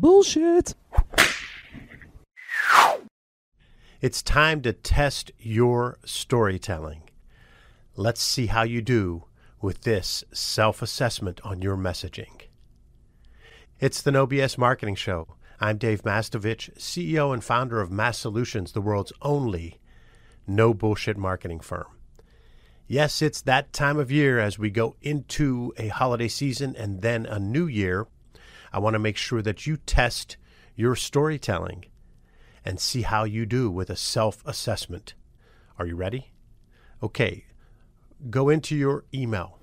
Bullshit. It's time to test your storytelling. Let's see how you do with this self assessment on your messaging. It's the No BS Marketing Show. I'm Dave Mastovich, CEO and founder of MASSolutions, the world's only no bullshit marketing firm. Yes, it's that time of year as we go into a holiday season and then a new year. I want to make sure that you test your storytelling and see how you do with a self assessment. Are you ready? Okay, go into your email,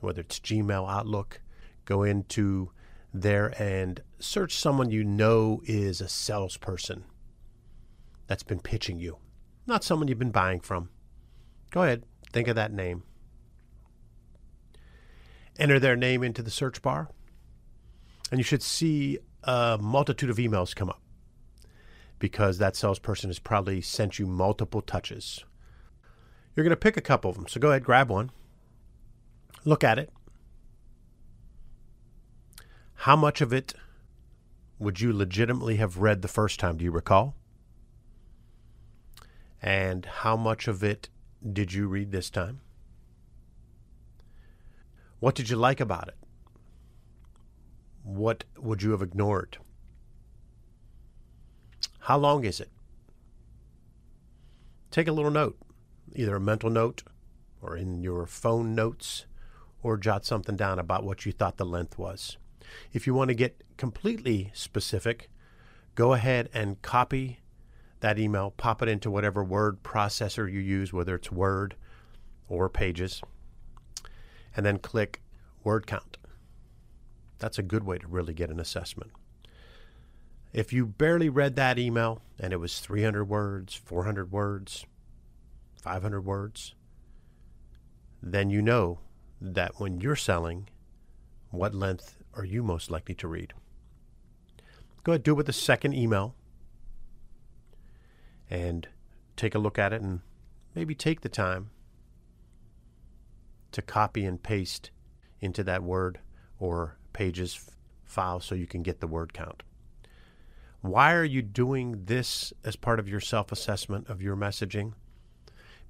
whether it's Gmail, Outlook, go into there and search someone you know is a salesperson that's been pitching you, not someone you've been buying from. Go ahead, think of that name. Enter their name into the search bar, and you should see a multitude of emails come up because that salesperson has probably sent you multiple touches. You're going to pick a couple of them. So go ahead, grab one, look at it. How much of it would you legitimately have read the first time? Do you recall? And how much of it did you read this time? What did you like about it? What would you have ignored? How long is it? Take a little note, either a mental note or in your phone notes, or jot something down about what you thought the length was. If you want to get completely specific, go ahead and copy that email, pop it into whatever word processor you use, whether it's Word or Pages, and then click word count. That's a good way to really get an assessment. If you barely read that email and it was 300 words, 400 words, 500 words, then you know that when you're selling, what length are you most likely to read? Go ahead, do it with the second email and take a look at it and maybe take the time to copy and paste into that Word or Pages file so you can get the word count. Why are you doing this as part of your self assessment of your messaging?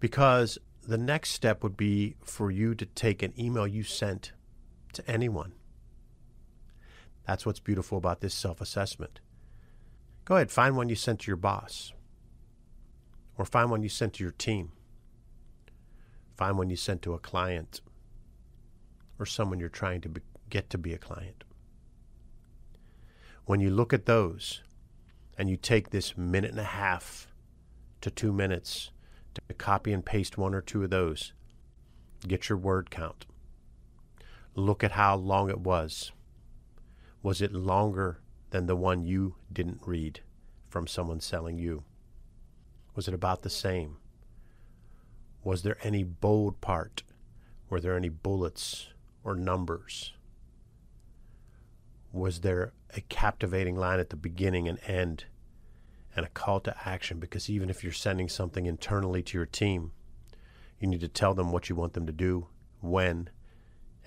Because the next step would be for you to take an email you sent to anyone. That's what's beautiful about this self assessment. Go ahead, find one you sent to your boss, or find one you sent to your team, find one you sent to a client, or someone you're trying to be, get to be a client. When you look at those, and you take this minute and a half to two minutes to copy and paste one or two of those, get your word count. Look at how long it was. Was it longer than the one you didn't read from someone selling you? Was it about the same? Was there any bold part? Were there any bullets or numbers? Was there a captivating line at the beginning and end and a call to action? Because even if you're sending something internally to your team, you need to tell them what you want them to do, when,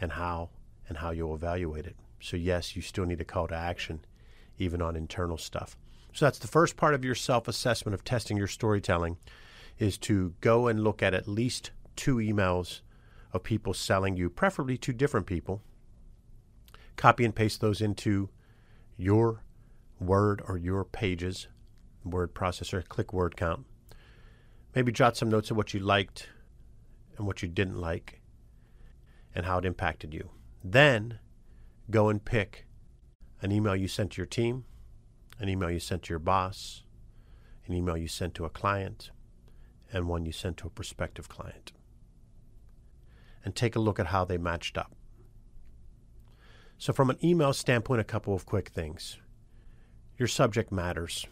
and how, and how you'll evaluate it. So, yes, you still need a call to action, even on internal stuff. So, that's the first part of your self assessment of testing your storytelling is to go and look at at least two emails of people selling you, preferably two different people, copy and paste those into your Word or your Pages word processor, click word count. Maybe jot some notes of what you liked and what you didn't like and how it impacted you. Then go and pick an email you sent to your team, an email you sent to your boss, an email you sent to a client, and one you sent to a prospective client. And take a look at how they matched up. So, from an email standpoint, a couple of quick things. Your subject matters.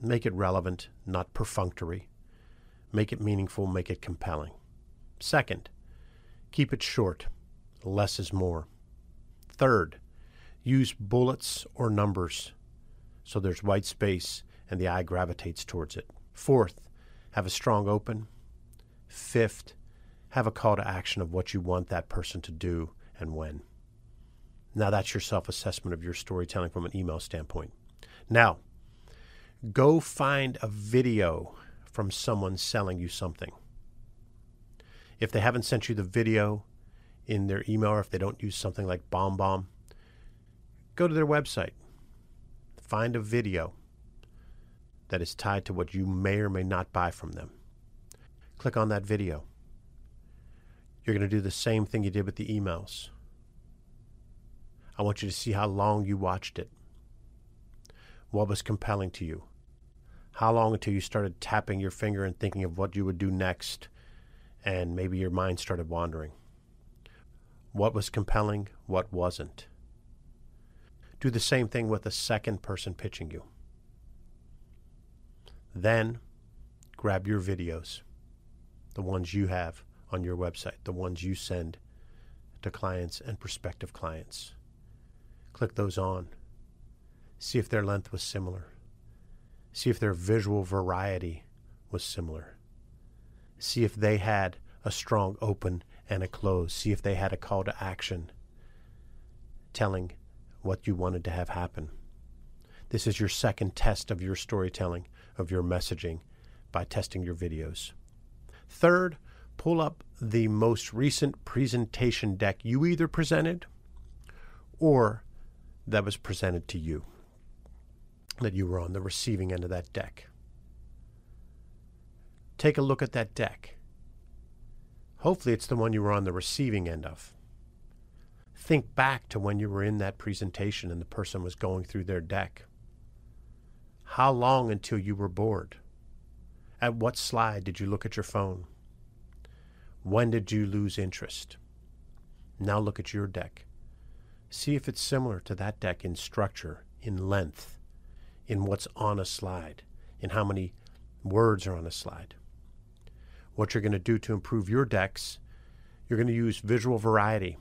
Make it relevant, not perfunctory. Make it meaningful, make it compelling. Second, keep it short. Less is more. Third, use bullets or numbers so there's white space and the eye gravitates towards it. Fourth, have a strong open. Fifth, have a call to action of what you want that person to do and when. Now that's your self assessment of your storytelling from an email standpoint. Now, go find a video from someone selling you something. If they haven't sent you the video in their email or if they don't use something like BombBomb, go to their website. Find a video that is tied to what you may or may not buy from them. Click on that video. You're going to do the same thing you did with the emails. I want you to see how long you watched it. What was compelling to you? How long until you started tapping your finger and thinking of what you would do next, and maybe your mind started wandering? What was compelling? What wasn't? Do the same thing with a second person pitching you. Then grab your videos, the ones you have on your website, the ones you send to clients and prospective clients. Click those on. See if their length was similar. See if their visual variety was similar. See if they had a strong open and a close. See if they had a call to action telling what you wanted to have happen. This is your second test of your storytelling, of your messaging, by testing your videos. Third, pull up the most recent presentation deck you either presented or that was presented to you, that you were on the receiving end of that deck. Take a look at that deck. Hopefully, it's the one you were on the receiving end of. Think back to when you were in that presentation and the person was going through their deck. How long until you were bored? At what slide did you look at your phone? When did you lose interest? Now look at your deck. See if it's similar to that deck in structure, in length, in what's on a slide, in how many words are on a slide. What you're going to do to improve your decks, you're going to use visual variety.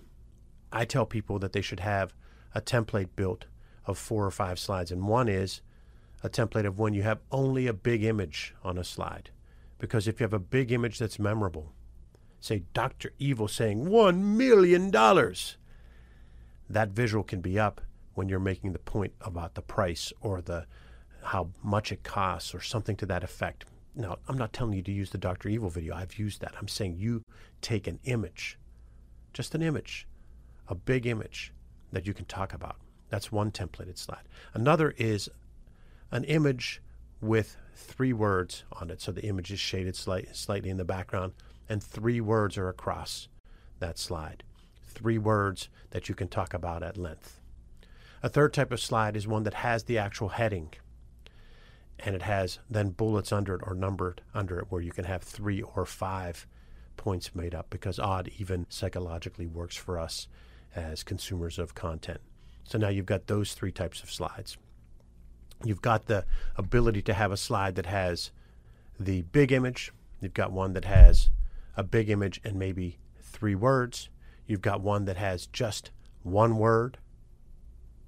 I tell people that they should have a template built of four or five slides, and one is a template of when you have only a big image on a slide. Because if you have a big image that's memorable, say Dr. Evil saying $1 million, that visual can be up when you're making the point about the price or the how much it costs or something to that effect. Now, I'm not telling you to use the Dr. Evil video. I've used that. I'm saying you take an image, just an image, a big image that you can talk about. That's one templated slide. Another is an image with three words on it. So the image is shaded slight, slightly in the background, and three words are across that slide. Three words that you can talk about at length. A third type of slide is one that has the actual heading and it has then bullets under it or numbered under it where you can have three or five points made up because odd even psychologically works for us as consumers of content. So now you've got those three types of slides. You've got the ability to have a slide that has the big image. You've got one that has a big image and maybe three words. You've got one that has just one word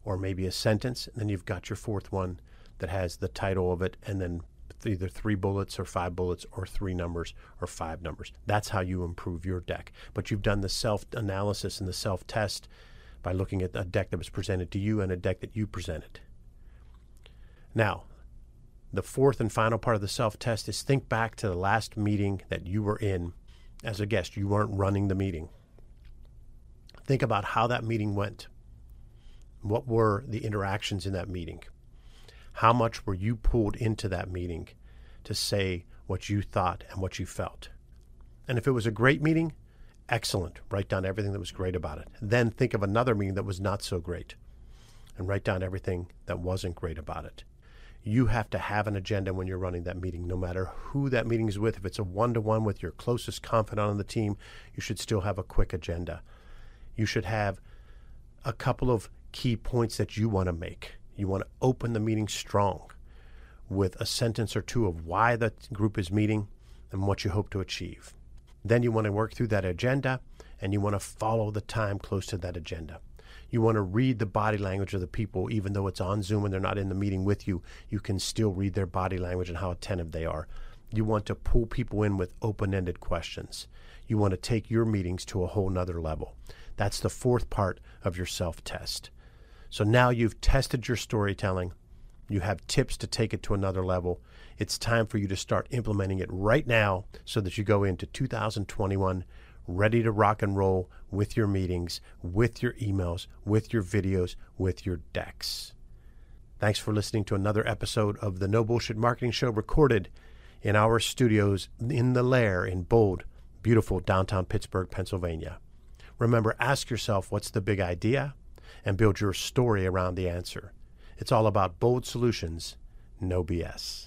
or maybe a sentence. And then you've got your fourth one that has the title of it and then either three bullets or five bullets or three numbers or five numbers. That's how you improve your deck. But you've done the self analysis and the self test by looking at a deck that was presented to you and a deck that you presented. Now, the fourth and final part of the self test is think back to the last meeting that you were in as a guest. You weren't running the meeting. Think about how that meeting went. What were the interactions in that meeting? How much were you pulled into that meeting to say what you thought and what you felt? And if it was a great meeting, excellent. Write down everything that was great about it. Then think of another meeting that was not so great and write down everything that wasn't great about it. You have to have an agenda when you're running that meeting, no matter who that meeting is with. If it's a one to one with your closest confidant on the team, you should still have a quick agenda. You should have a couple of key points that you want to make. You want to open the meeting strong with a sentence or two of why the group is meeting and what you hope to achieve. Then you want to work through that agenda and you want to follow the time close to that agenda. You want to read the body language of the people, even though it's on Zoom and they're not in the meeting with you. You can still read their body language and how attentive they are. You want to pull people in with open ended questions. You want to take your meetings to a whole nother level. That's the fourth part of your self test. So now you've tested your storytelling. You have tips to take it to another level. It's time for you to start implementing it right now so that you go into 2021 ready to rock and roll with your meetings, with your emails, with your videos, with your decks. Thanks for listening to another episode of the No Bullshit Marketing Show recorded in our studios in the Lair in bold, beautiful downtown Pittsburgh, Pennsylvania. Remember, ask yourself what's the big idea and build your story around the answer. It's all about bold solutions, no BS.